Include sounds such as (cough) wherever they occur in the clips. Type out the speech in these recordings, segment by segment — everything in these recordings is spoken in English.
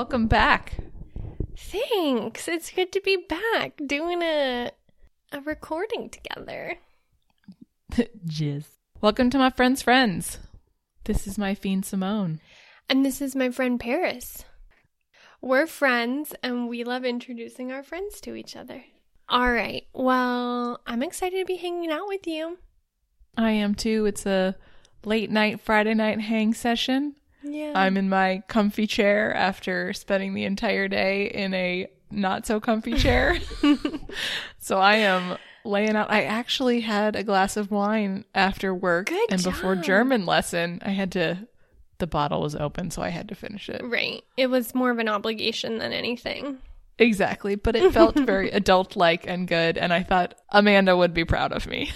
welcome back. Thanks. It's good to be back doing a a recording together. (laughs) Jizz. Welcome to my friend's friends. This is my fiend Simone. And this is my friend Paris. We're friends and we love introducing our friends to each other. All right. Well, I'm excited to be hanging out with you. I am too. It's a late night Friday night hang session. Yeah. I'm in my comfy chair after spending the entire day in a not so comfy chair. (laughs) (laughs) so I am laying out. I actually had a glass of wine after work Good and before. German lesson. I had to the bottle was open, so I had to finish it. right. It was more of an obligation than anything. Exactly, but it felt very (laughs) adult like and good and I thought Amanda would be proud of me.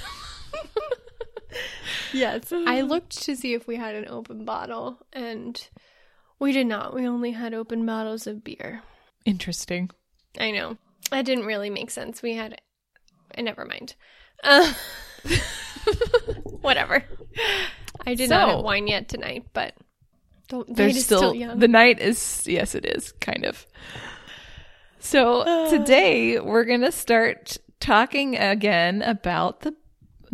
(laughs) Yes. I looked to see if we had an open bottle and we did not. We only had open bottles of beer. Interesting. I know. That didn't really make sense. We had. Uh, never mind. Uh, (laughs) whatever. I did not have wine yet tonight, but the night is still, still, young. the night is yes it is kind of. So today we're going to start talking again about the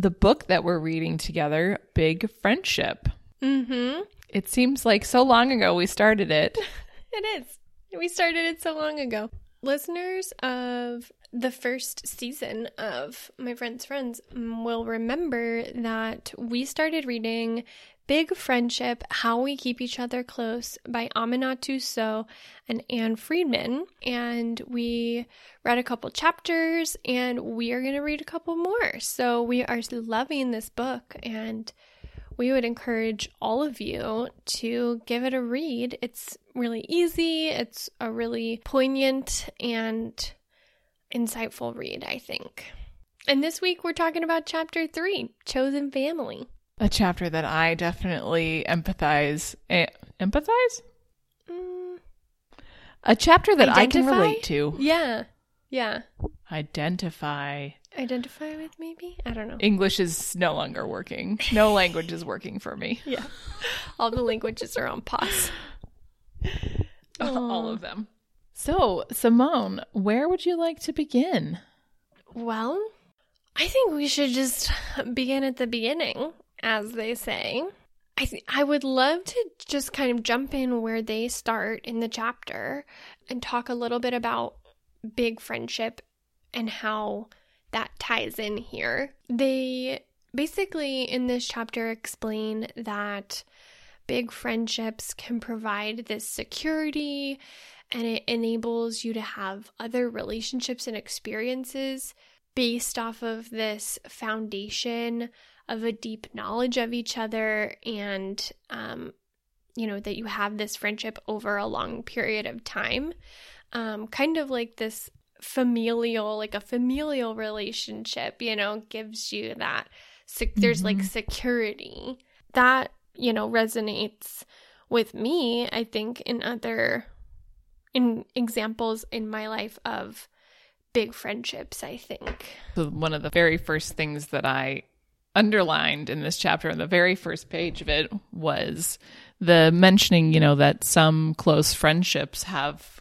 the book that we're reading together, Big Friendship. mm-hmm. It seems like so long ago we started it. (laughs) It is. We started it so long ago. Listeners of the first season of My Friend's Friends will remember that we started reading Big Friendship How We Keep Each Other Close by Aminatou Sow and Ann Friedman. And we read a couple chapters and we are going to read a couple more. So we are loving this book and we would encourage all of you to give it a read. It's really easy, it's a really poignant and insightful read, I think. And this week we're talking about chapter three Chosen Family. A chapter that I definitely empathize eh, empathize? Mm, A chapter that I can relate to. yeah, yeah. Identify. Identify with maybe? I don't know. English is no longer working. No language is working for me. (laughs) Yeah. All the languages are on pause. (laughs) All of them. So, Simone, where would you like to begin? Well, I think we should just begin at the beginning, as they say. I th- I would love to just kind of jump in where they start in the chapter and talk a little bit about big friendship and how that ties in here. They basically in this chapter explain that big friendships can provide this security and it enables you to have other relationships and experiences based off of this foundation of a deep knowledge of each other and um, you know that you have this friendship over a long period of time. Um, kind of like this familial like a familial relationship you know gives you that sec- there's like security. That you know resonates with me i think in other in examples in my life of big friendships i think. So one of the very first things that I underlined in this chapter on the very first page of it was the mentioning, you know, that some close friendships have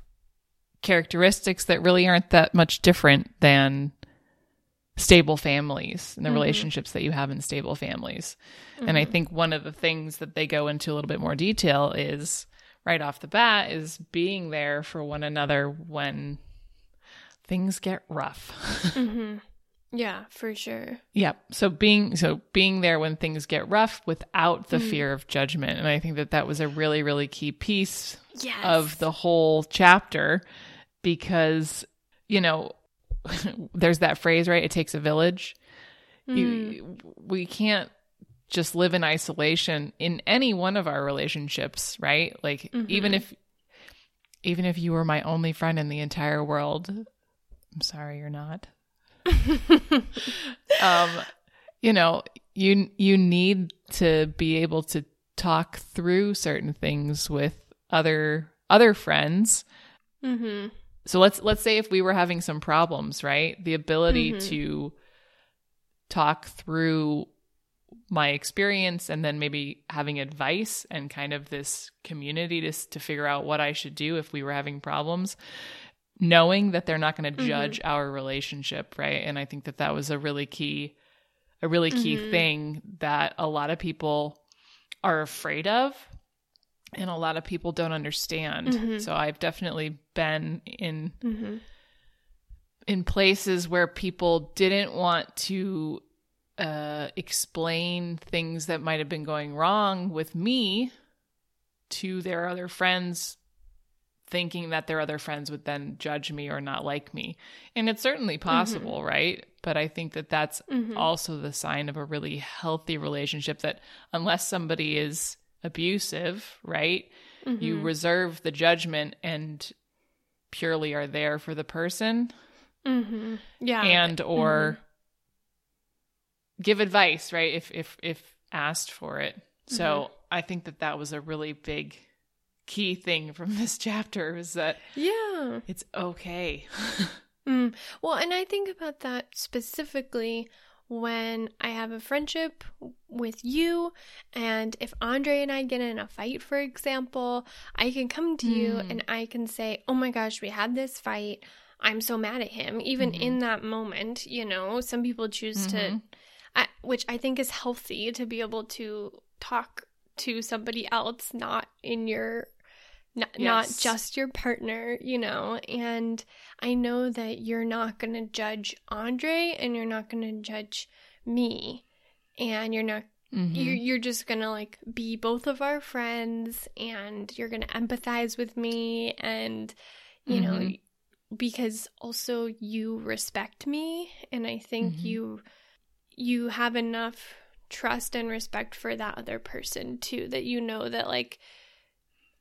characteristics that really aren't that much different than stable families and the mm-hmm. relationships that you have in stable families. And I mm-hmm. think one of the things that they go into a little bit more detail is right off the bat is being there for one another when things get rough. (laughs) Mm-hmm. Yeah for sure Yep. So being so being there when things get rough without the mm. fear of judgment, and I think that that was a really really key piece yes of the whole chapter because you know (laughs) there's that phrase right. It takes a village. You, mm. we can't just live in isolation in any one of our relationships, right? Like even mm-hmm. if even if you were my only friend in the entire world, I'm sorry you're not. (laughs) um you know, you you need to be able to talk through certain things with other other friends. mm-hmm So let's let's say if we were having some problems, right? The ability Mm-hmm. to talk through my experience and then maybe having advice and kind of this community to to figure out what I should do if we were having problems knowing that they're not going to judge mm-hmm. our relationship right and I think that that was a really key a really key mm-hmm. thing that a lot of people are afraid of and a lot of people don't understand mm-hmm. so I've definitely been in mm-hmm. in places where people didn't want to uh, explain things that might have been going wrong with me to their other friends, thinking that their other friends would then judge me or not like me. And it's certainly mm-hmm. possible, mm-hmm. right? But I think that that's mm-hmm. also the sign of a really healthy relationship that unless somebody is abusive, right? Mm-hmm. You reserve the judgment and purely are there for the person. Mm-hmm. Yeah. And or mm-hmm give advice, right? If if if asked for it. So. I think that that was a really big key thing from (laughs) this chapter is that yeah, it's okay. mm. Well, and I think about that specifically when I have a friendship with you, and if Andre and I get in a fight, for example, I can come to mm. you and I can say, Oh my gosh, we had this fight. I'm so mad at him. Even mm-hmm. in that moment, you know, some people choose mm-hmm. to I, which I think is healthy to be able to talk to somebody else, not in your not, yes. not just your partner, you know. And I know that you're not going to judge Andre and you're not going to judge me. And you're not mm-hmm. you're, you're just going to like be both of our friends and you're going to empathize with me and you mm-hmm. know because also you respect me and I think mm-hmm. you you have enough trust and respect for that other person too that you know that like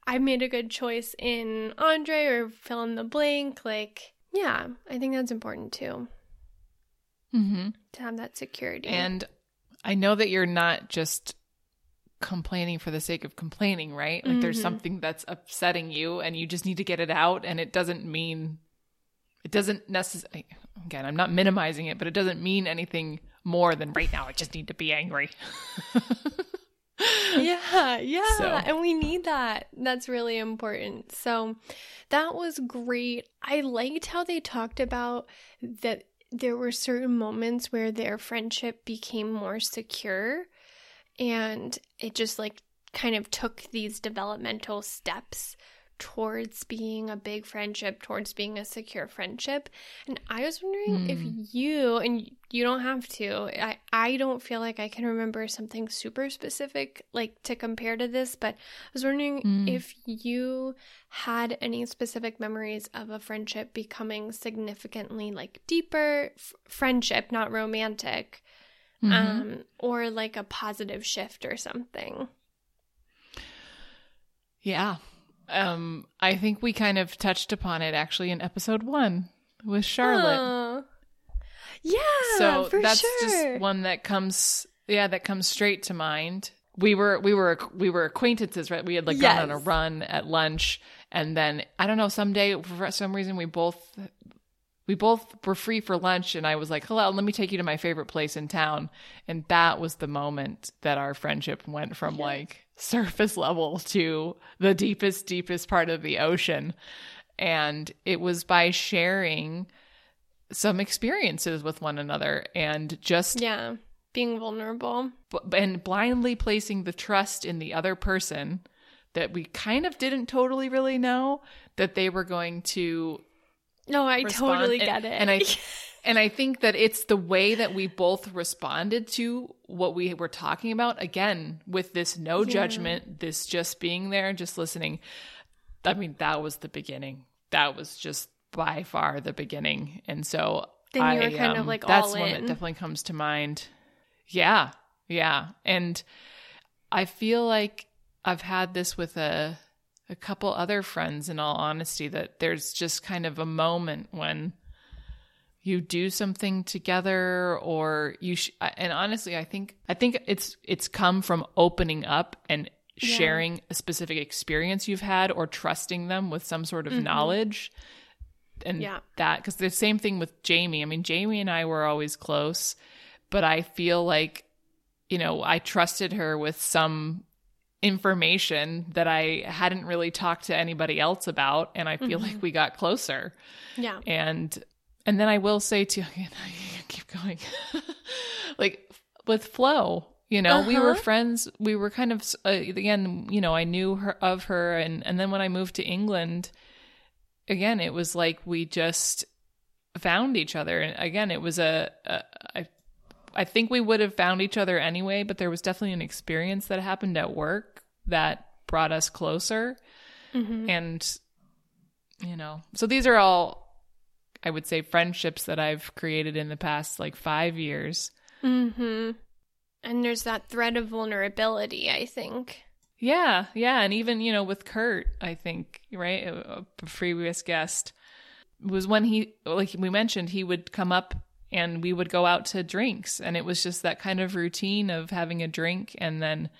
I made a good choice in Andre or fill in the blank like yeah I think that's important too mm-hmm. to have that security and I know that you're not just complaining for the sake of complaining right like mm-hmm. there's something that's upsetting you and you just need to get it out and it doesn't mean it doesn't necessarily again i'm not minimizing it but it doesn't mean anything more than right now. I just need to be angry. (laughs) (laughs) yeah, yeah. So. And we need that. That's really important. So that was great. I liked how they talked about that there were certain moments where their friendship became more secure and it just like kind of took these developmental steps towards being a big friendship, towards being a secure friendship. And I was wondering mm. if hmm. you, and you don't have to, I, I don't feel like I can remember something super specific like to compare to this, but I was wondering mm. if you had any specific memories of a friendship becoming significantly like deeper f- friendship, not romantic, mm-hmm. um, or like a positive shift or something. Yeah, um, I think we kind of touched upon it actually in episode one with Charlotte. Yeah, so that's sure. just one that comes. Yeah, that comes straight to mind. We were we were we were acquaintances, right? We had like yes. gone on a run at lunch, and then I don't know. Someday, for some reason, we both we both were free for lunch and I was like, hello, let me take you to my favorite place in town. And that was the moment that our friendship went from like surface level to the deepest, deepest part of the ocean. And it was by sharing some experiences with one another and just yeah being vulnerable. And blindly placing the trust in the other person that we kind of didn't totally really know that they were going to no i totally get it. and i (laughs) and i think that it's the way that we both responded to what we were talking about again with this no yeah. judgment this just being there just listening i mean that was the beginning that was just by far the beginning. And so then you were I, kind um, of like that's one in. that definitely comes to mind. Yeah. Yeah. And I feel like I've had this with a a couple other friends in all honesty that there's just kind of a moment when you do something together or you sh- and honestly I think I think it's it's come from opening up and sharing yeah. a specific experience you've had or trusting them with some sort of mm-hmm. knowledge and yeah. that because the same thing with Jamie. I mean, Jamie and I were always close, but I feel like you know, I trusted her with some information that I hadn't really talked to anybody else about and I feel like we got closer. Yeah. And and then I will say too (laughs) keep going. (laughs) like with Flo, you know, we were Uh-huh. friends. We were kind of uh, again, you know, I knew her of her and and then when I moved to England, again, it was like we just found each other and again, it was a, a I I think we would have found each other anyway, but there was definitely an experience that happened at work that brought us closer. Mm-hmm. And, you know, so these are all, I would say, friendships that I've created in the past like five years. Mm-hmm. And there's that thread of vulnerability, I think. Yeah. Yeah. And even, you know, with Kurt, I think, right? A a previous guest was when he, like we mentioned, he would come up and we would go out to drinks. And it was just that kind of routine of having a drink and then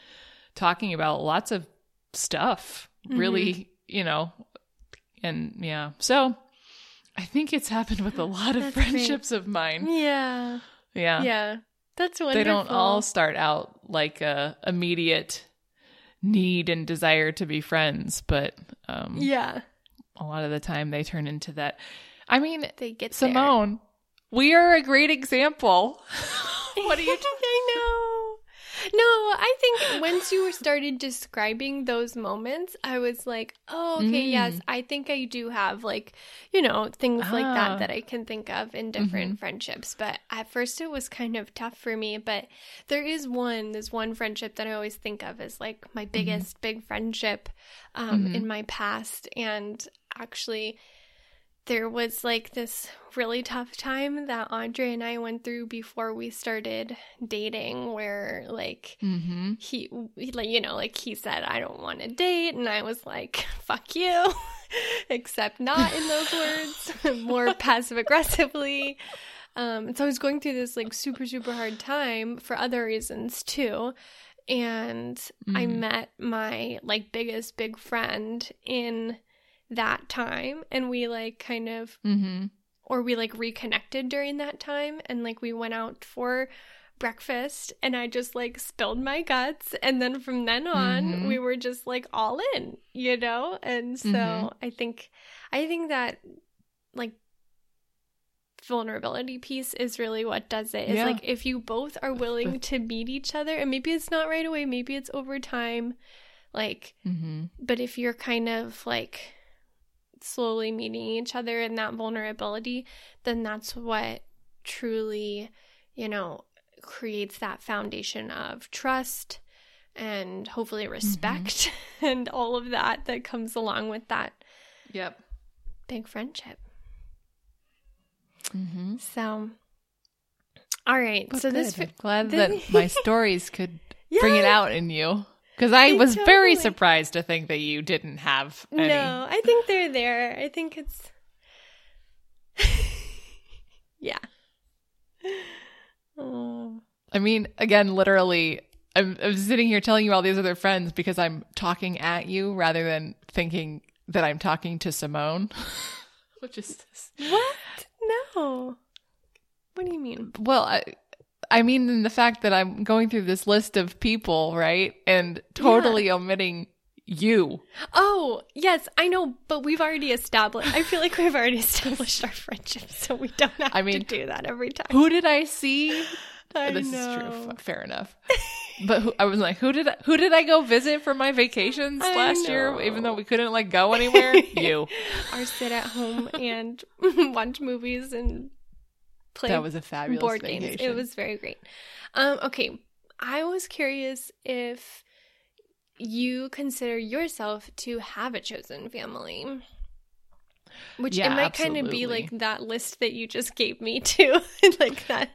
talking about lots of stuff, really, you know, and yeah. So I think it's happened with a (laughs) lot of That's great. friendships of mine. Yeah. Yeah. Yeah. That's wonderful. They don't all start out like a immediate need and desire to be friends, but um, Yeah. a lot of the time they turn into that. I mean, They get Simone, we are a great example. (laughs) what are you? (laughs) I. No, I think once you started describing those moments, I was like, oh, okay, Mm. yes, I think I do have like, you know, things like Ah. that that I can think of in different friendships. But at first it was kind of tough for me. But there is one, there's one friendship that I always think of as like my biggest big friendship um, in my past. And actually, there was like this really tough time that Andre and I went through before we started dating where like mm-hmm. he, like you know like he said I don't want to date and I was like (laughs) fuck you (laughs) except not in those words (laughs) more passive aggressively um and so I was going through this like super super hard time for other reasons too and I Mm. met my like biggest big friend in that time and we like kind of Mm-hmm. or we like reconnected during that time and like we went out for breakfast and I just like spilled my guts and then from then on Mhm. we were just like all in, you know? And so Mhm. I think I think that like vulnerability piece is really what does it. It's Yeah. like if you both are willing to meet each other and maybe it's not right away, maybe it's over time like Mm-hmm. but if you're kind of like slowly meeting each other in that vulnerability, then that's what truly, you know, creates that foundation of trust and hopefully respect (laughs) and all of that that comes along with that Yep. big friendship. Mm-hmm. So, all right. so this, I'm glad this- (laughs) that my stories could (laughs) bring it out in you because I I was very surprised to think that you didn't have any. No, I think they're there. I think it's. (laughs) yeah. Oh. I mean, again, literally, I'm, I'm sitting here telling you all these other friends because I'm talking at you rather than thinking that I'm talking to Simone. (laughs) Which is, this? What? No. What do you mean? well, I, I mean, in the fact that I'm going through this list of people, right? And totally omitting you. Oh, yes, I know, but we've already established. I feel like we've already established our friendship, so we don't have I mean, to do that every time. Who did I see? (laughs) I this know. is true. Fair enough. but who, I was like, who did I, who did I go visit for my vacations I last year? Even though we couldn't like go anywhere. (laughs) you. Or sit at home and (laughs) watch movies and play That was a fabulous board vacation. games. It was very great. Um, okay, I was curious if you consider yourself to have a chosen family. Which Yeah, it might kind of be like that list that you just gave me (laughs) too. like that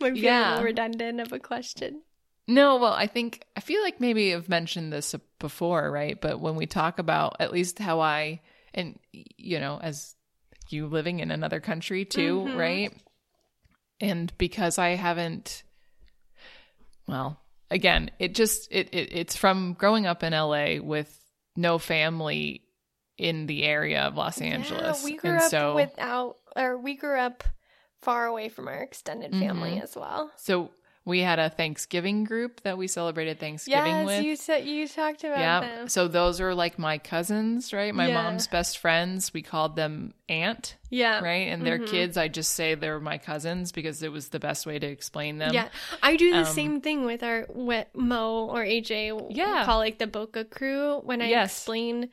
might be a little redundant of a question. No, well, I think I feel like maybe I've mentioned this before, right? But when we talk about at least how I and you know, as you living in another country too, Mhm. right? And because I haven't well, again, it just it, it it's from growing up in LA with no family in the area of Los Angeles. Yeah, we grew and up so without, or we grew up far away from our extended family Mhm. as well. So We had a Thanksgiving group that we celebrated Thanksgiving yes, with. you said you talked about yeah. them. So those are like my cousins, right? My Yeah. mom's best friends. We called them aunt, Yeah. right? And their Mhm. kids, I just say they're my cousins because it was the best way to explain them. Yeah, I do the Um, same thing with our with Mo or AJ. Yeah. call like the Boca crew when I Yes. explain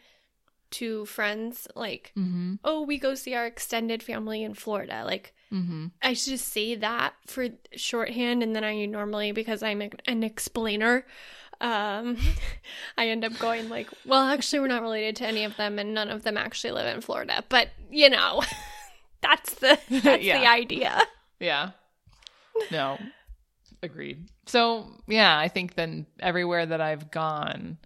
to friends like, Mm-hmm. oh, we go see our extended family in Florida. Like Mm-hmm. I should just say that for shorthand, and then I normally because I'm an explainer. Um, (laughs) I end up going like, well, actually, we're not related to any of them, and none of them actually live in Florida. But you know, (laughs) that's the (laughs) that's Yeah. the idea. Yeah. No. Agreed. So, yeah, I think then everywhere that I've gone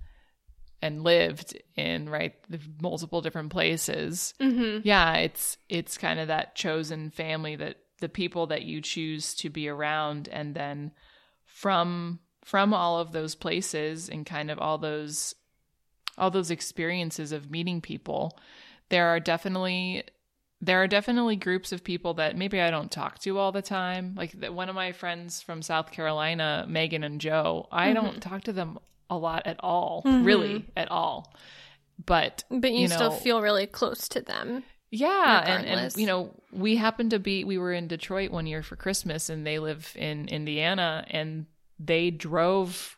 and lived in, right, the multiple different places, hmm yeah, it's it's kind of that chosen family that the people that you choose to be around. And then from from all of those places and kind of all those all those experiences of meeting people, there are definitely there are definitely groups of people that maybe I don't talk to all the time. Like the, one of my friends from South Carolina, Megan and Joe, I don't talk to them a lot at all, Mhm. really at all. But But you, You still feel really close to them. yeah, and, and you know, we happened to be we were in Detroit one year for Christmas, and they live in Indiana, and they drove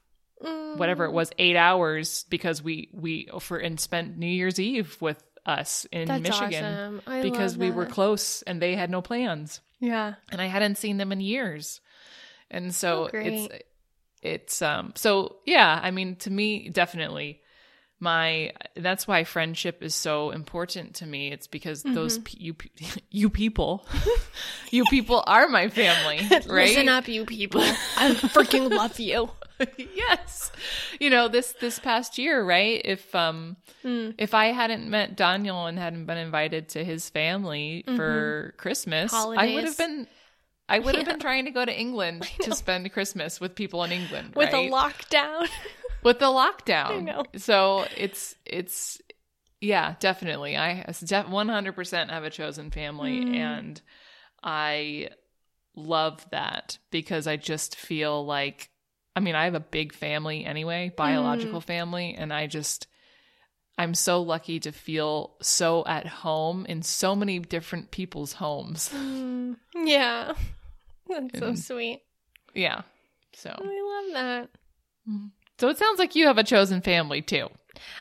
whatever it was eight hours because we we for and spent New Year's Eve with us in That's Michigan awesome. Because we were close and they had no plans, Yeah. and I hadn't seen them in years, and so Oh, it's it's um so yeah, I mean to me definitely my that's why friendship is so important to me it's because Mm-hmm. those you (laughs) you people (laughs) you people are my family (laughs) right Listen up, you people. I freaking love you. yes you know this this past year right if um Mm. if i hadn't met daniel and hadn't been invited to his family for christmas i would Mm-hmm. Have been i would have Yeah. been trying to go to england (laughs) to spend christmas with people in england With right? a lockdown. (laughs) with the lockdown. I know. So it's it's yeah, definitely. I one hundred percent have a chosen family, Mm. and I love that because I just feel like I mean I have a big family anyway, biological family, and I just I'm so lucky to feel so at home in so many different people's homes. Mm, yeah. (laughs) That's so sweet. Yeah. So I love that. so it sounds like you have a chosen family too.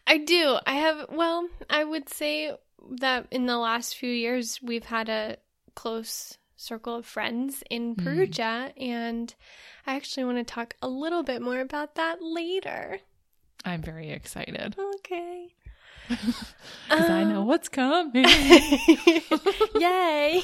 I do. I have, well, I would say that in the last few years, we've had a close circle of friends in Mm. Perugia, and I actually want to talk a little bit more about that later. I'm very excited. (laughs) Okay. (laughs) Because I know Um, what's coming. Yay.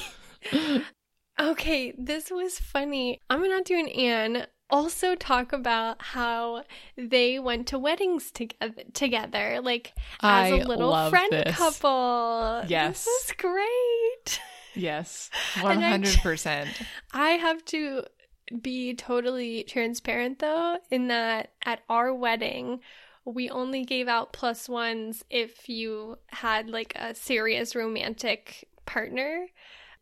Okay, this was funny. I'm not doing Ann. Also talk about how they went to weddings together together, like as I a little friend this. couple. Yes. This is great. Yes, (laughs) And one I hundred percent. I have to be totally transparent though, in that at our wedding, we only gave out plus ones if you had like a serious romantic partner.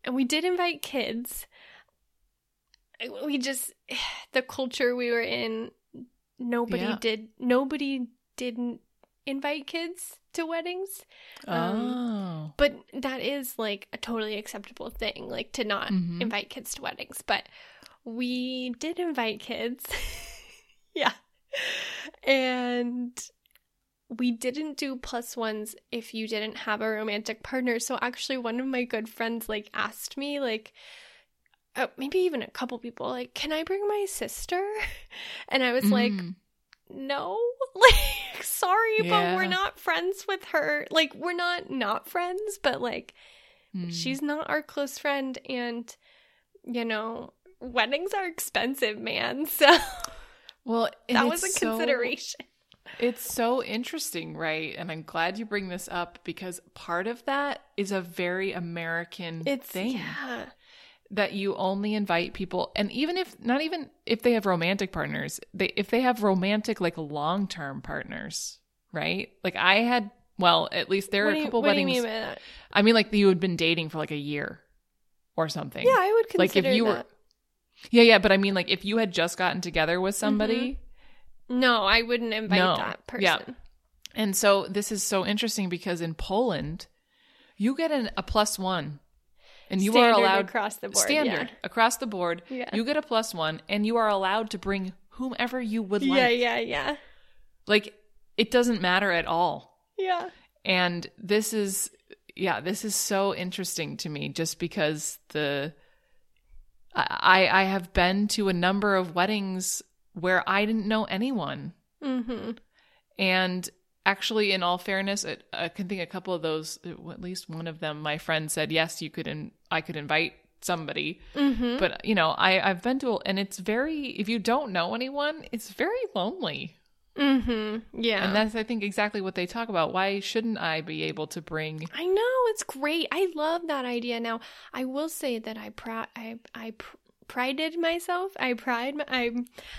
And we did invite kids. We just, (sighs) the culture we were in, nobody Yeah. did, nobody didn't invite kids to weddings. Oh, But that is like a totally acceptable thing, like to not Mhm. invite kids to weddings. But we did invite kids. (laughs) yeah. And we didn't do plus ones if you didn't have a romantic partner. So actually one of my good friends like asked me like uh, maybe even a couple people like, "Can I bring my sister?" (laughs) And I was like, Mm. no (laughs) like sorry but we're not friends with her like we're not not friends but like Mm. she's not our close friend and you know weddings are expensive man (laughs) so well, that was a so- consideration It's so interesting, right? And I'm glad you bring this up because part of that is a very American it's thing yeah that you only invite people, and even if not even if they have romantic partners, they if they have romantic like long term partners, right? Like I had, well, at least there what are a couple you weddings. mean I mean, like you had been dating for like a year or something. yeah i would consider Like, if you were- that Yeah, yeah, but I mean, like, if you had just gotten together with somebody, mm-hmm. No, I wouldn't invite No. that person. Yeah. and so this is so interesting because in Poland, you get an, a plus one, and you Standard are allowed across the board. standard across the board. Yeah. You get a plus one, and you are allowed to bring whomever you would like. yeah, yeah, yeah. Like, it doesn't matter at all. Yeah. And this is, yeah, this is so interesting to me just because the, I, I have been to a number of weddings where I didn't know anyone. Mm-hmm. And actually, in all fairness, it, I can think a couple of those, at least one of them, my friend said, yes, you could, in, I could invite somebody. Mm-hmm. But, you know, I, I've been to, and it's very, if you don't know anyone, it's very lonely. Mm-hmm. Yeah. And that's, I think, exactly what they talk about. Why shouldn't I be able to bring I know it's great. I love that idea. Now, I will say that I proud I I pr- prided myself. I pride my- I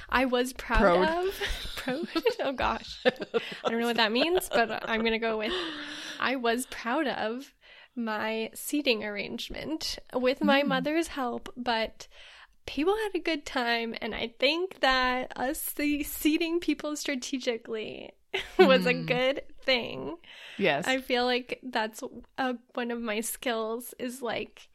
I was proud Proud. of (laughs) proud. oh gosh. I don't know what that means, but I'm going to go with I was proud of my seating arrangement with my mother's help, but people had a good time and I think that us se- seating people strategically (laughs) was a Mm. good thing. Yes. I feel like that's uh, one of my skills is like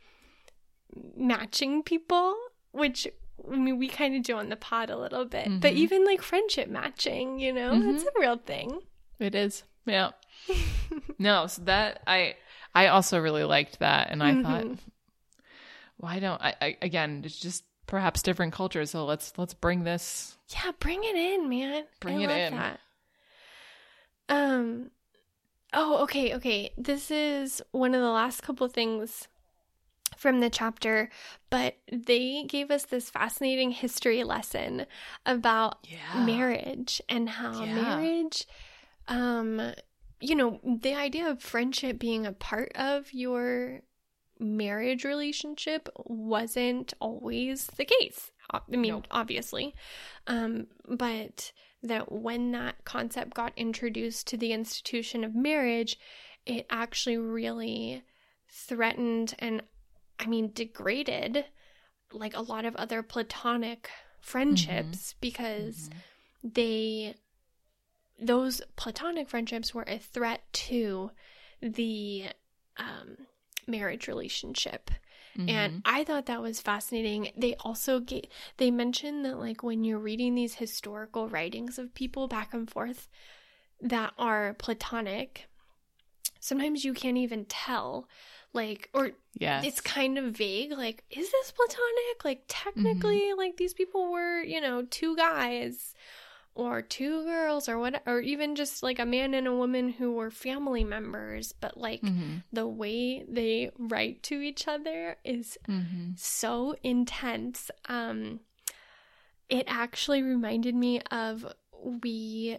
matching people, which I mean we kind of do on the pod a little bit, but Mhm. even like friendship matching, you know, Mhm. it's a real thing. It is. Yeah. (laughs) no, so that I I also really liked that and I thought Mhm. why don't I, I again it's just perhaps different cultures so let's let's bring this Yeah, bring it in, man. Bring I it in. That. Um. Oh, okay, okay. This is one of the last couple things from the chapter, but they gave us this fascinating history lesson about yeah marriage and how Yeah. marriage um you know the idea of friendship being a part of your marriage relationship wasn't always the case i mean Nope. obviously um but that when that concept got introduced to the institution of marriage it actually really threatened and i mean degraded like a lot of other platonic friendships because they those platonic friendships were a threat to the um, marriage relationship. Mm-hmm. and i thought that was fascinating. They also get they mentioned that like when you're reading these historical writings of people back and forth that are platonic sometimes you can't even tell like or yes it's kind of vague like is this platonic like technically like these people were you know two guys or two girls or what or even just like a man and a woman who were family members but like Mhm. the way they write to each other is Mhm. so intense um it actually reminded me of we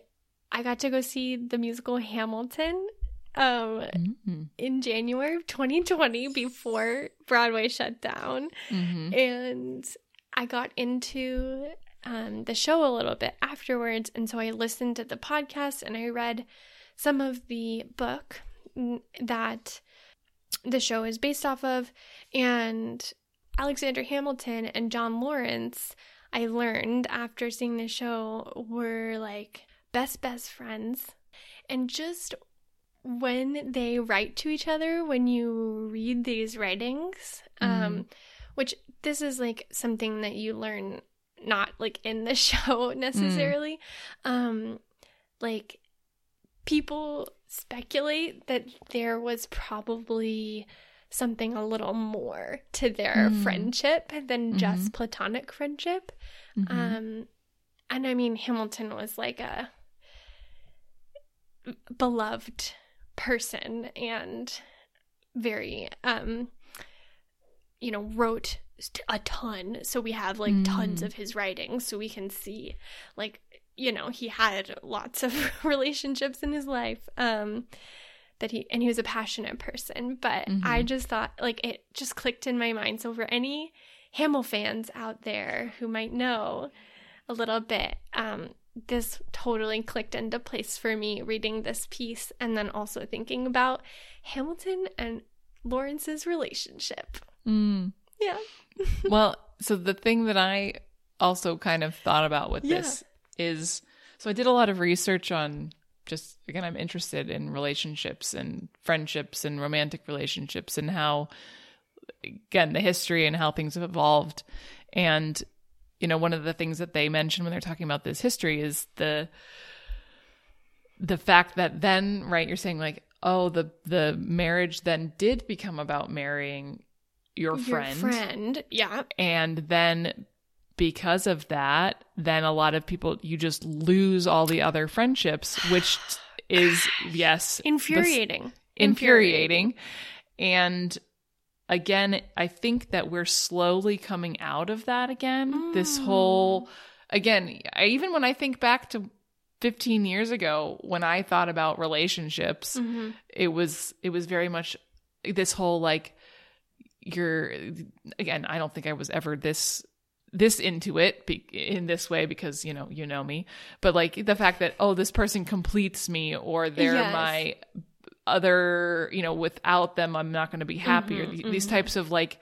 i got to go see the musical hamilton um Mhm. in January of 2020 before Broadway shut down. Mhm. And I got into um, the show a little bit afterwards. And so I listened to the podcast and I read some of the book that the show is based off of. And Alexander Hamilton and John Laurens, I learned after seeing the show, were like best, best friends. And just when they write to each other when you read these writings um which this is like something that you learn not like in the (laughs) show necessarily. Um like people speculate that there was probably something a little more to their Mm. friendship than just platonic friendship. Mhm. um, and I mean, Hamilton was like a beloved person and very, um, you know, wrote a ton. So we have like tons Mm. of his writings, so we can see, like, you know, he had lots of (laughs) relationships in his life. Um, that he and he was a passionate person, but I Mhm. just thought like it just clicked in my mind. So for any Hamilfans out there who might know a little bit, um, this totally clicked into place for me reading this piece and then also thinking about Hamilton and Laurens's relationship. Mm. Yeah. (laughs) well so the thing that I also kind of thought about with Yeah. this is so I did a lot of research on just again I'm interested in relationships and friendships and romantic relationships and how again the history and how things have evolved and you know one of the things that they mention when they're talking about this history is the the fact that then right you're saying like oh the the marriage then did become about marrying your friend, Your friend. Yeah. and then because of that then a lot of people you just lose all the other friendships which (sighs) is yes the- Infuriating. infuriating. And again, I think that we're slowly coming out of that again. This whole, again, I, even when I think back to 15 years ago, when I thought about relationships, Mm-hmm. it was, it was very much this whole like, you're, again, I don't think I was ever this this into it be, in this way because you know you know me but like the fact that oh this person completes me or they're Yes. my other you know without them i'm not going to be happy or Mm-hmm, these types of like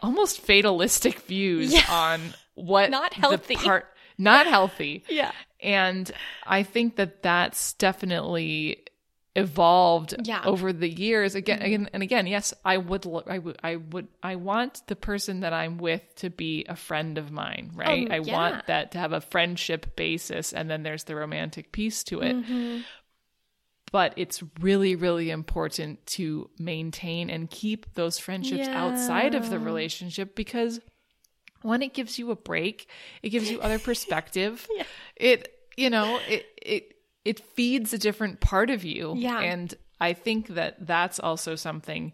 almost fatalistic views Yeah. on what Not healthy. part not healthy (laughs) Yeah. and i think that that's definitely evolved Yeah. over the years again, again and again yes i would i would i would i want the person that i'm with to be a friend of mine right Oh, i yeah. want that to have a friendship basis and then there's the romantic piece to it Mm-hmm. But it's really really important to maintain and keep those friendships outside of the relationship because one it gives you a break it gives you other (laughs) perspective Yeah. it you know it it it feeds a different part of you Yeah. and i think that that's also something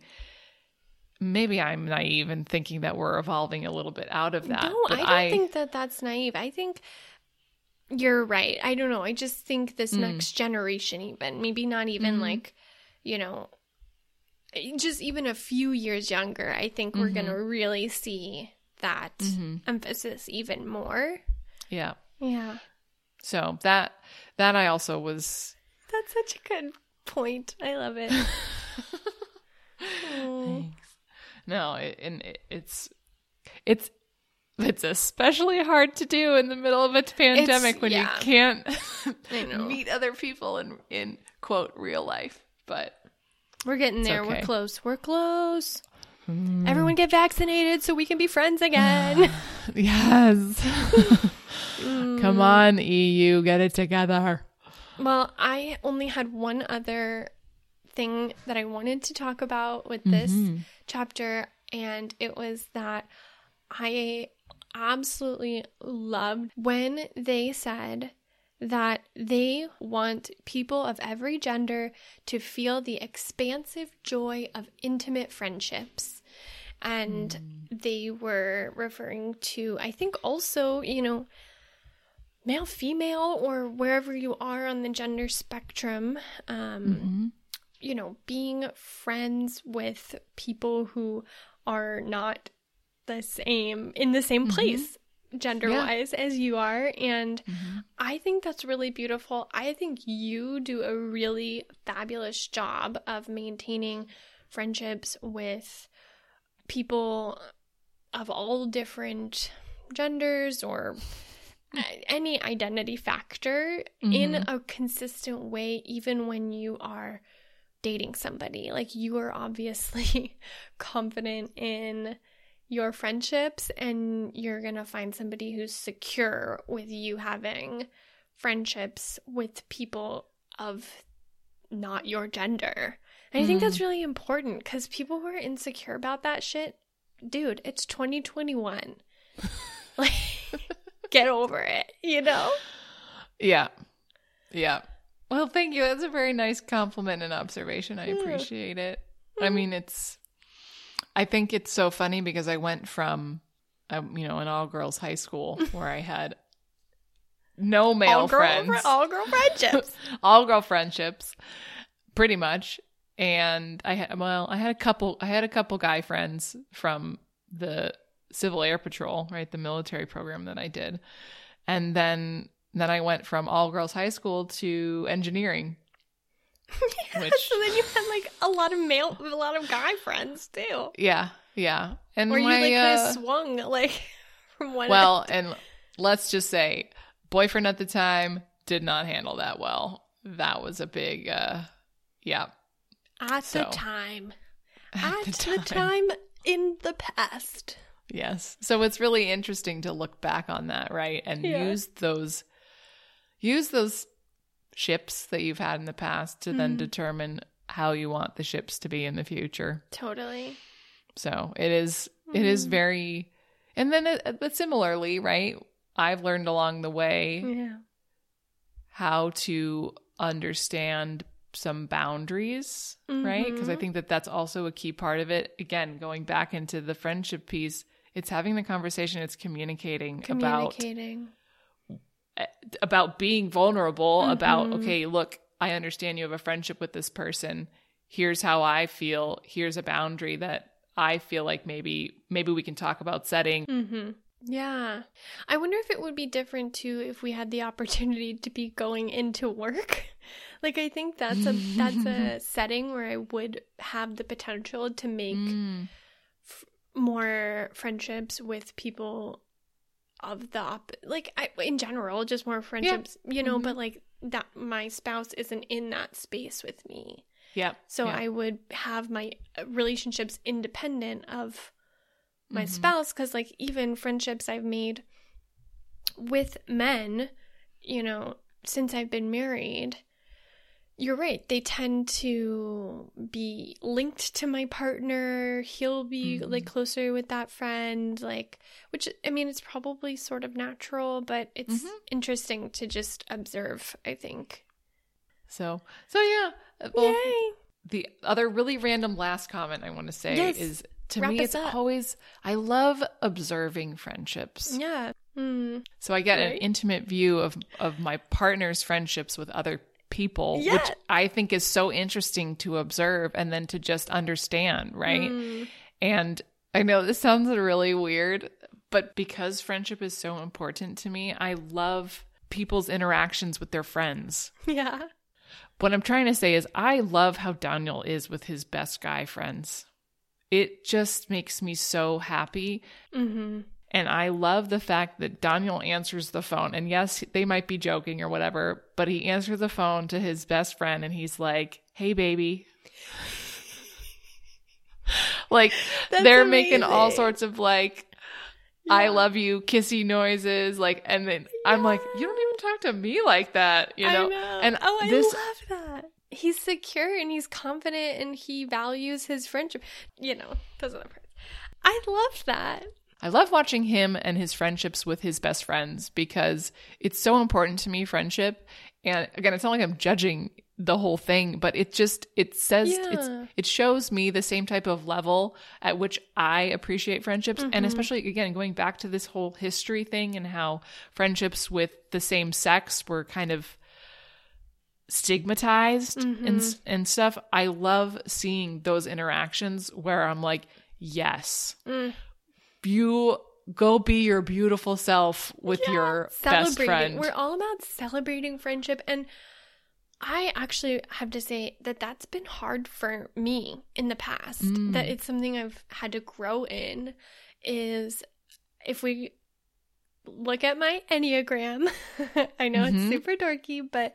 maybe i'm naive in thinking that we're evolving a little bit out of that No, I don't think that that's naive. I think you're right. I don't know. I just think this Mm. next generation, even maybe not even Mm-hmm. like, you know, just even a few years younger, I think we're going to Mm-hmm. really see that emphasis even more. yeah Yeah. so that that i also was That's such a good point. I love it. (laughs) Oh. No, it, and it, it's it's it's especially hard to do in the middle of a pandemic when yeah. you can't (laughs) (laughs) meet other people in in quote real life. But We're getting there. okay. We're close. We're close. Hmm. Everyone get vaccinated so we can be friends again. (laughs) yes, come hmm. on, EU, get it together. Well, I only had one other thing that I wanted to talk about with this mm-hmm. chapter, and it was that I absolutely loved when they said that they want people of every gender to feel the expansive joy of intimate friendships. And they were referring to, I think, also, you know, male, female, or wherever you are on the gender spectrum, um, you know, being friends with people who are not the same in the same mm-hmm. place gender wise as you are. And mm-hmm. I think that's really beautiful. I think you do a really fabulous job of maintaining friendships with people of all different genders or any identity factor in mm-hmm. a consistent way, even when you are dating somebody. Like, you are obviously (laughs) confident in your friendships, and you're going to find somebody who's secure with you having friendships with people of not your gender. And I think that's mm. really important because people who are insecure about that shit, dude, it's 2021. (laughs) like, get over it, you know? Yeah, yeah. Well, thank you. That's a very nice compliment and observation. I appreciate it. I mm. mean, it's. I think it's so funny because I went from, um, you know, an all girls high school (laughs) where I had no male all girl, friends, (laughs) all girl friendships. (laughs) all girl friendships, pretty much. And I had well, I had a couple. I had a couple guy friends from the Civil Air Patrol, right, the military program that I did, and then then I went from all girls high school to engineering. (laughs) Which so then you had like a lot of male, a lot of guy friends too. yeah, Yeah. And Or you my, like kind uh, swung like (laughs) from one well, end. and let's just say boyfriend at the time did not handle that well. That was a big uh yeah. at so. the time. At the the time. time in the past. Yes. So it's really interesting to look back on that, right? And Yeah. use those use those ships that you've had in the past to then Mhm. determine how you want the ships to be in the future. Totally. So it is it is Mhm. very and then it, but similarly, right? I've learned along the way Yeah. how to understand some boundaries, right? Because I think that that's also a key part of it. Again, going back into the friendship piece, it's having the conversation, it's communicating, about Communicating. about being vulnerable, about Mhm. okay, look, I understand you have a friendship with this person. Here's how I feel. Here's a boundary that I feel like maybe maybe we can talk about setting. Mm-hmm. Yeah. I wonder if it would be different too if we had the opportunity to be going into work. (laughs) Like I think that's a that's a (laughs) setting where I would have the potential to make Mm, more friendships with people of the op- like I, in general just more friendships you know Mhm. but like that my spouse isn't in that space with me yep. so yeah. i would have my uh, relationships independent of my Mhm. spouse because like even friendships i've made with men you know since i've been married you're right they tend to be linked to my partner he'll be Mhm. like closer with that friend like which i mean it's probably sort of natural but it's Mhm. interesting to just observe i think So so yeah. uh, Well, yay the other really random last comment I want to say Yes. is to Wrap me it's up. always I love observing friendships. yeah mm. So I get an intimate view of of my partner's friendships with other people, which Yeah. I think is so interesting to observe and then to just understand, right? Mm. And I know this sounds really weird, but because friendship is so important to me, I love people's interactions with their friends. yeah What I'm trying to say is, I love how Daniel is with his best guy friends. It just makes me so happy. mm-hmm And I love the fact that Daniel answers the phone. And yes, they might be joking or whatever, but he answers the phone to his best friend and he's like, hey, baby. (laughs) like, That's they're making all sorts of like, I love you, kissy noises. Like, and then I'm like, you don't even talk to me like that, you know? I know. And oh, I this- love that. He's secure and he's confident and he values his friendship. You know, those are the parts. I love that. I love watching him and his friendships with his best friends because it's so important to me, friendship. And again, it's not like I'm judging the whole thing, but it just it says Yeah. it's it shows me the same type of level at which I appreciate friendships. And Mhm. especially again, going back to this whole history thing and how friendships with the same sex were kind of stigmatized and Mhm. and stuff. I love seeing those interactions where I'm like, yes, Mm. You go be your beautiful self with Yeah, your best friend. We're all about celebrating friendship. And I actually have to say that that's been hard for me in the past. Mm. That it's something I've had to grow in is if we look at my Enneagram, (laughs) I know Mhm. it's super dorky, but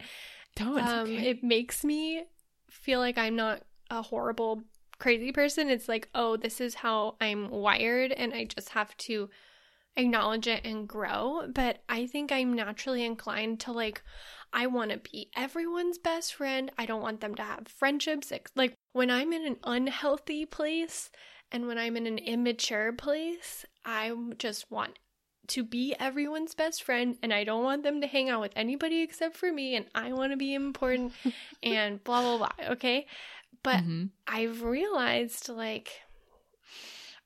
no, um, okay. it makes me feel like I'm not a horrible, crazy person. It's like, oh, this is how I'm wired, and I just have to acknowledge it and grow. But I think I'm naturally inclined to like, I want to be everyone's best friend. I don't want them to have friendships. Like when I'm in an unhealthy place and when I'm in an immature place, I just want to be everyone's best friend and I don't want them to hang out with anybody except for me and I want to be important (laughs) and blah blah blah, okay? But Mhm. I've realized like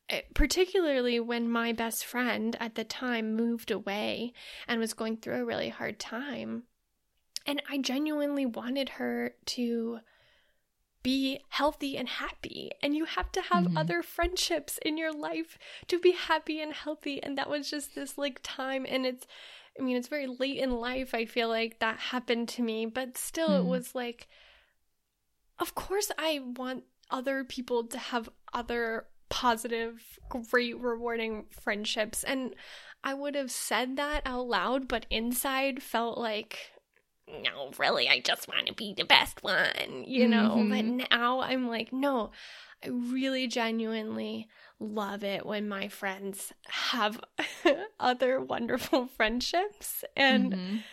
eh, particularly when my best friend at the time moved away and was going through a really hard time and I genuinely wanted her to be healthy and happy and you have to have Mhm. other friendships in your life to be happy and healthy and that was just this like time and it's I mean it's very late in life I feel like that happened to me but still it Mhm. was like of course I want other people to have other positive, great, rewarding friendships. And I would have said that out loud, but inside felt like, no, really, I just want to be the best one, you know? Mhm. But now I'm like, no, I really genuinely love it when my friends have (laughs) other wonderful friendships. And Mhm.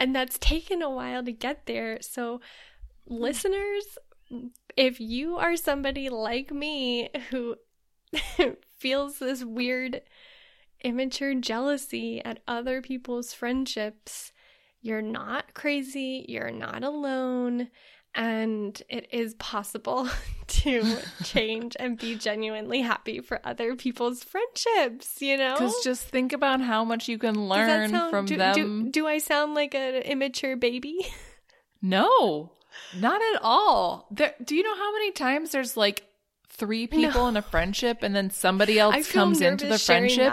and that's taken a while to get there. So, listeners, if you are somebody like me who (laughs) feels this weird, immature jealousy at other people's friendships, you're not crazy, you're not alone. And it is possible (laughs) to change and be genuinely happy for other people's friendships, you know? Because just think about how much you can learn sound- from do, them. Do, do I sound like an immature baby? (laughs) No, not at all. There, do you know how many times there's like three people in a friendship and then somebody else comes into the friendship?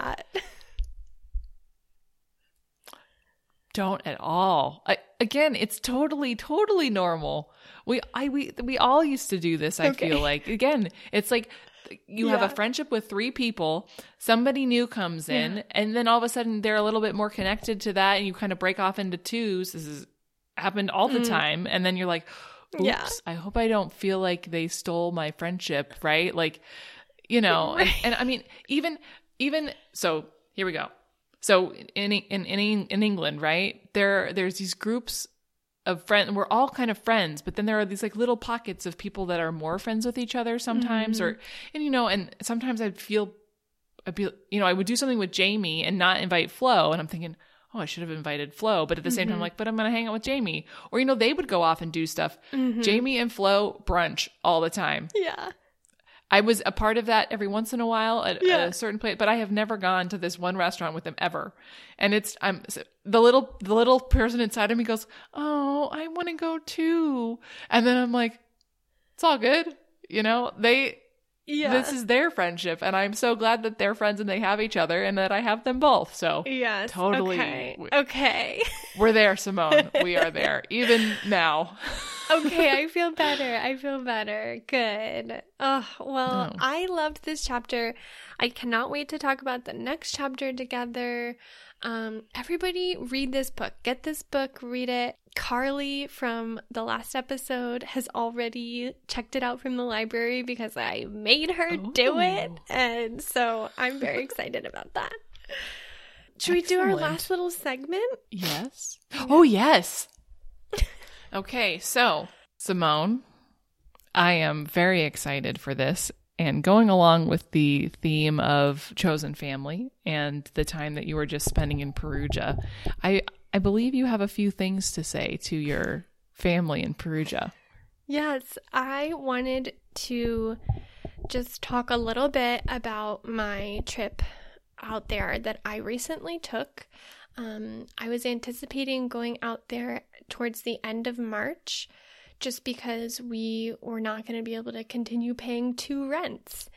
Don't at all. I, again, it's totally, totally normal. We, I, we, we all used to do this. I Okay. feel like again, it's like you have a friendship with three people. Somebody new comes in, Yeah. and then all of a sudden they're a little bit more connected to that, and you kind of break off into twos. This has happened all the Mm. time, and then you're like, "Oops, Yeah. I hope I don't feel like they stole my friendship." Right? Like, you know, (laughs) and, and I mean, even, even so. Here we go. So in in in in England, right? There there's these groups of friends. We're all kind of friends, but then there are these like little pockets of people that are more friends with each other sometimes, or and you know, and sometimes I'd feel, I'd be, you know, I would do something with Jamie and not invite Flo, and I'm thinking. Oh, I should have invited Flo, but at the same time, I'm like, but I'm gonna hang out with Jamie, or you know, they would go off and do stuff. Mm-hmm. Jamie and Flo brunch all the time. Yeah. I was a part of that every once in a while at, Yeah. at a certain place, but I have never gone to this one restaurant with them ever. And it's I'm the little the little person inside of me goes, "Oh, I want to go too." And then I'm like, "It's all good." You know, they Yeah. this is their friendship and I'm so glad that they're friends and they have each other and that I have them both. So, yes. totally. Okay. Okay. (laughs) we're there, Simone. We are (laughs) there even now. okay, I feel (laughs) better. I feel better. Good. Oh, well, No. I loved this chapter. I cannot wait to talk about the next chapter together. Um, everybody read this book. Get this book, read it. Carly from the last episode has already checked it out from the library because I made her do it. Oh. And so I'm very excited about that. Should we do our last little segment? Yes. Oh, yes. Okay, so Simone, I am very excited for this and going along with the theme of chosen family and the time that you were just spending in Perugia. I I believe you have a few things to say to your family in Perugia. Yes, I wanted to just talk a little bit about my trip out there that I recently took. Um, I was anticipating going out there towards the end of March just because we were not going to be able to continue paying two rents.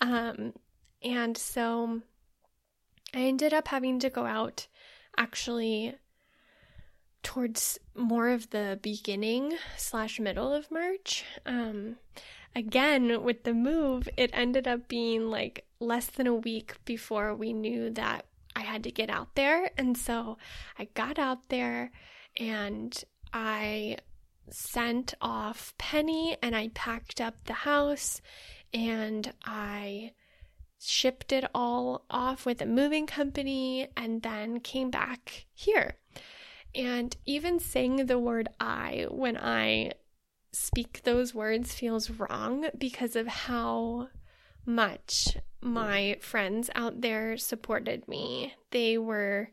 Um, and so I ended up having to go out actually towards more of the beginning slash middle of March. Um, again, with the move, it ended up being like less than a week before we knew that I had to get out there. And so I got out there and I sent off Penny and I packed up the house and I shipped it all off with a moving company and then came back here. And even saying the word I when I speak those words feels wrong because of how much my friends out there supported me. They were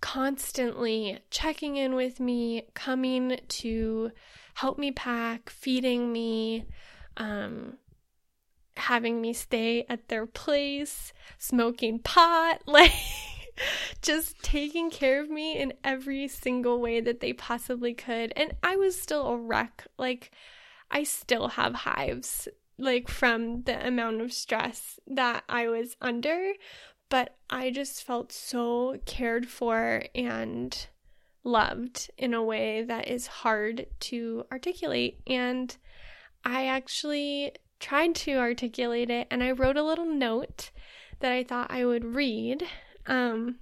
constantly checking in with me, coming to help me pack, feeding me, um, having me stay at their place, smoking pot, (laughs) like (laughs) just taking care of me in every single way that they possibly could. And I was still a wreck. Like, I still have hives, like, from the amount of stress that I was under. But I just felt so cared for and loved in a way that is hard to articulate. And I actually tried to articulate it and I wrote a little note that I thought I would read. Um,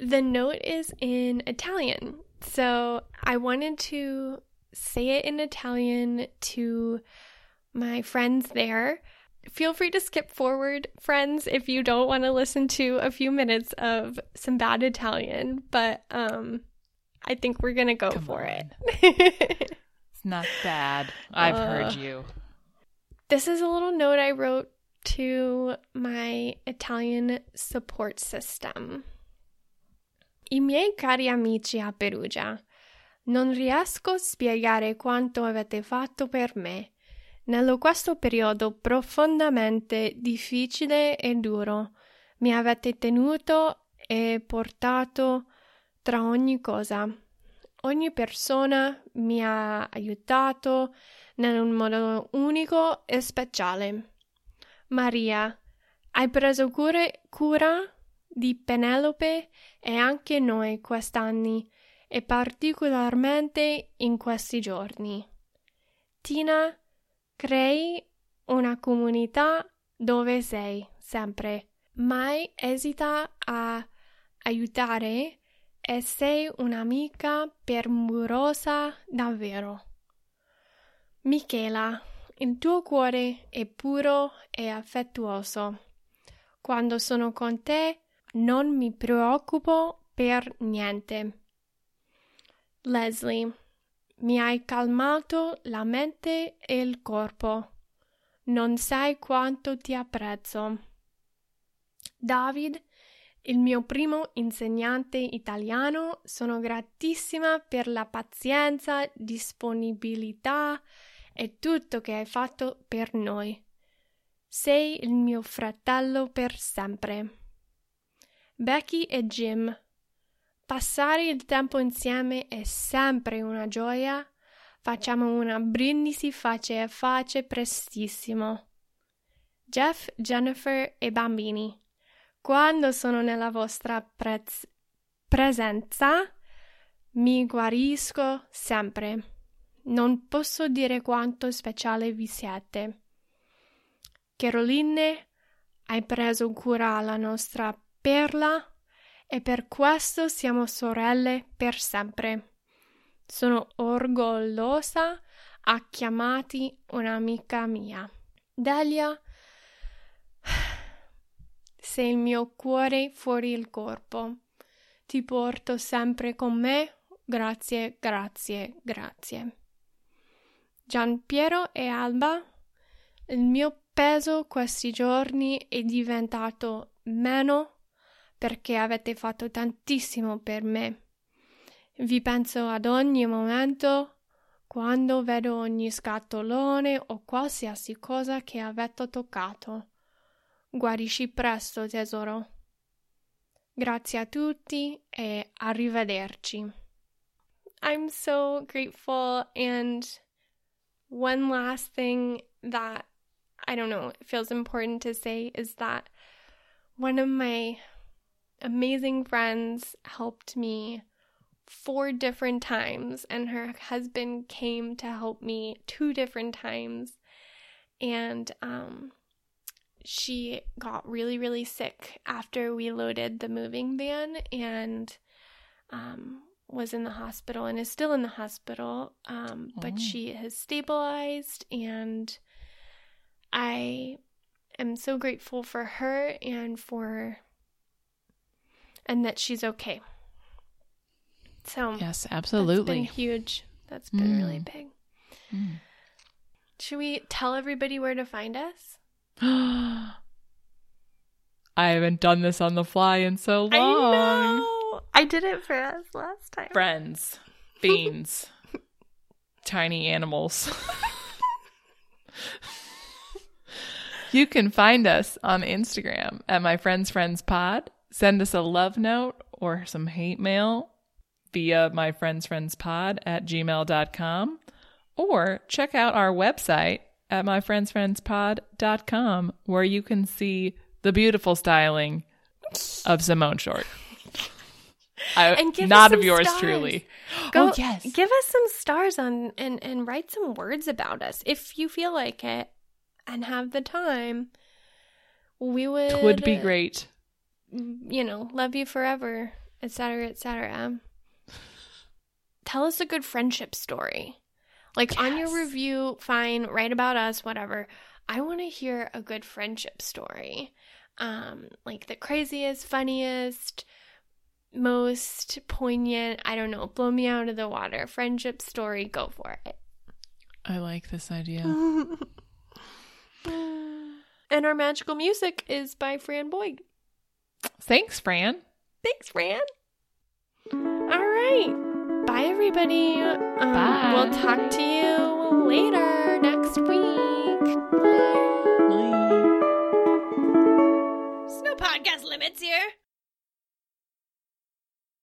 the note is in Italian. So I wanted to say it in Italian to my friends there. Feel free to skip forward, friends, if you don't want to listen to a few minutes of some bad Italian, but um I think we're going to go Come for on. it. (laughs) It's not bad. I've Uh, heard you. This is a little note I wrote to my Italian support system. I miei cari amici a Perugia, non riesco a spiegare quanto avete fatto per me. Nello questo periodo profondamente difficile e duro, mi avete tenuto e portato tra ogni cosa. Ogni persona mi ha aiutato in un modo unico e speciale. Maria, hai preso cure- cura di Penelope e anche noi quest'anni e particolarmente in questi giorni. Tina, crei una comunità dove sei sempre. Mai esita a aiutare e sei un'amica permurosa davvero. Michela, il tuo cuore è puro e affettuoso. Quando sono con te non mi preoccupo per niente. Leslie, mi hai calmato la mente e il corpo. Non sai quanto ti apprezzo. David, il mio primo insegnante italiano, sono gratissima per la pazienza, disponibilità e tutto che hai fatto per noi. Sei il mio fratello per sempre. Becky e Jim, passare il tempo insieme è sempre una gioia. Facciamo una brindisi face a face prestissimo. Jeff, Jennifer e bambini, quando sono nella vostra prez- presenza mi guarisco sempre. Non posso dire quanto speciale vi siete. Caroline, hai preso cura alla nostra perla e per questo siamo sorelle per sempre. Sono orgogliosa a chiamati un'amica mia. Delia, sei il mio cuore fuori il corpo. Ti porto sempre con me. Grazie, grazie, grazie. Gianpiero e Alba, il mio peso questi giorni è diventato meno perché avete fatto tantissimo per me. Vi penso ad ogni momento quando vedo ogni scatolone o qualsiasi cosa che avete toccato. Guarisci presto, tesoro. Grazie a tutti e arrivederci. I'm so grateful and one last thing that I don't know, it feels important to say is that one of my amazing friends helped me four different times, and her husband came to help me two different times. And um, she got really, really sick after we loaded the moving van and um, was in the hospital and is still in the hospital. Um, Oh. But she has stabilized, and I am so grateful for her and for and that she's okay. So Yes, that's been absolutely. huge. That's been really Mm. big. Mm. Should we tell everybody where to find us? (gasps) I haven't done this on the fly in so long. I did it for us last time. Friends, (laughs) beans, tiny animals. you can find us on Instagram at my friends friends pod. Send us a love note or some hate mail via my friends friends pod at gmail.com or check out our website at myfriendsfriendspod.com where you can see the beautiful styling of Simone Short. I, (laughs) And give not of yours stars. truly. Go, oh yes. Give us some stars on and and write some words about us if you feel like it and have the time. We would It would be great. You know, love you forever, etc., etc. Tell us a good friendship story. Like on your review, fine, write about us, whatever. I want to hear a good friendship story. Um, like the craziest, funniest, most poignant, I don't know, blow me out of the water friendship story, go for it. I like this idea. (laughs) and our magical music is by Fran Boyd. Thanks, Fran. Thanks, Fran. All right. Bye, everybody. Um, Bye. We'll talk to you later next week. Bye. Bye. There's no podcast limits here.